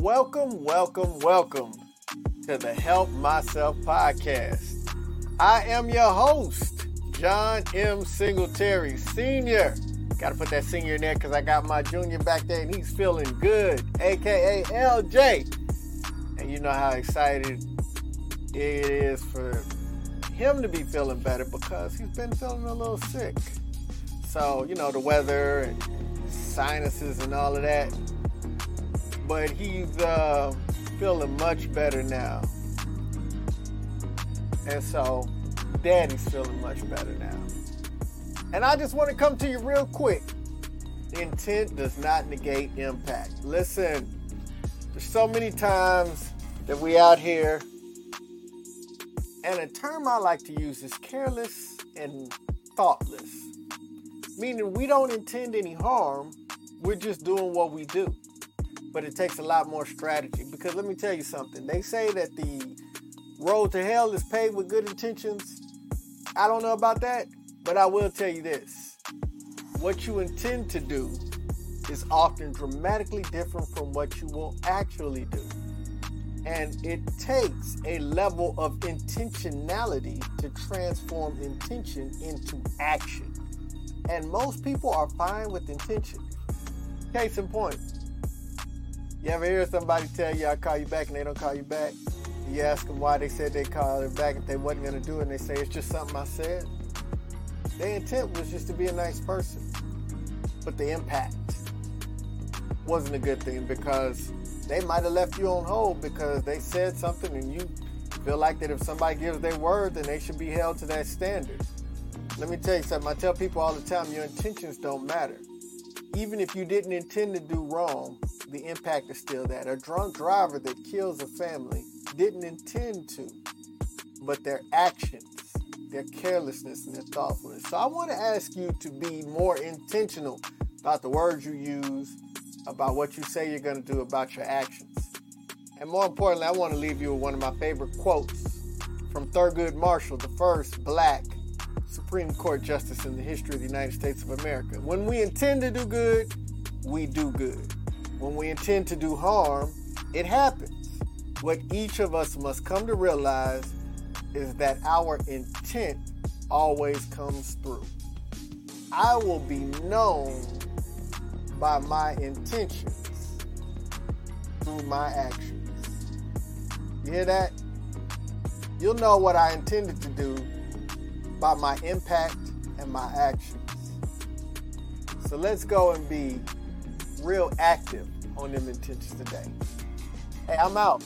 Welcome, welcome, welcome to the Help Myself podcast. I am your host, John M. Singletary, Senior. Got to put that senior in there because I got my junior back there and he's feeling good, aka LJ. And you know how excited it is for him to be feeling better because he's been feeling a little sick. So, you know, the weather and sinuses and all of that. But he's uh, feeling much better now. And so, daddy's feeling much better now. And I just want to come to you real quick. Intent does not negate impact. Listen, there's so many times that we out here, and a term I like to use is careless and thoughtless. Meaning we don't intend any harm, we're just doing what we do. But it takes a lot more strategy because let me tell you something. They say that the road to hell is paved with good intentions. I don't know about that, but I will tell you this what you intend to do is often dramatically different from what you will actually do. And it takes a level of intentionality to transform intention into action. And most people are fine with intention. Case in point, you ever hear somebody tell you, I'll call you back, and they don't call you back? You ask them why they said they called it back if they wasn't going to do it, and they say, it's just something I said. Their intent was just to be a nice person. But the impact wasn't a good thing because they might have left you on hold because they said something and you feel like that if somebody gives their word, then they should be held to that standard. Let me tell you something. I tell people all the time your intentions don't matter. Even if you didn't intend to do wrong, the impact is still that. A drunk driver that kills a family didn't intend to, but their actions their carelessness and their thoughtfulness. So I want to ask you to be more intentional about the words you use, about what you say you're going to do, about your actions. And more importantly, I want to leave you with one of my favorite quotes from Thurgood Marshall, the first black Supreme Court justice in the history of the United States of America. When we intend to do good, we do good. When we intend to do harm, it happens. What each of us must come to realize is that our intent always comes through. I will be known by my intentions through my actions. You hear that? You'll know what I intended to do by my impact and my actions. So let's go and be real active on them intentions today. Hey, I'm out.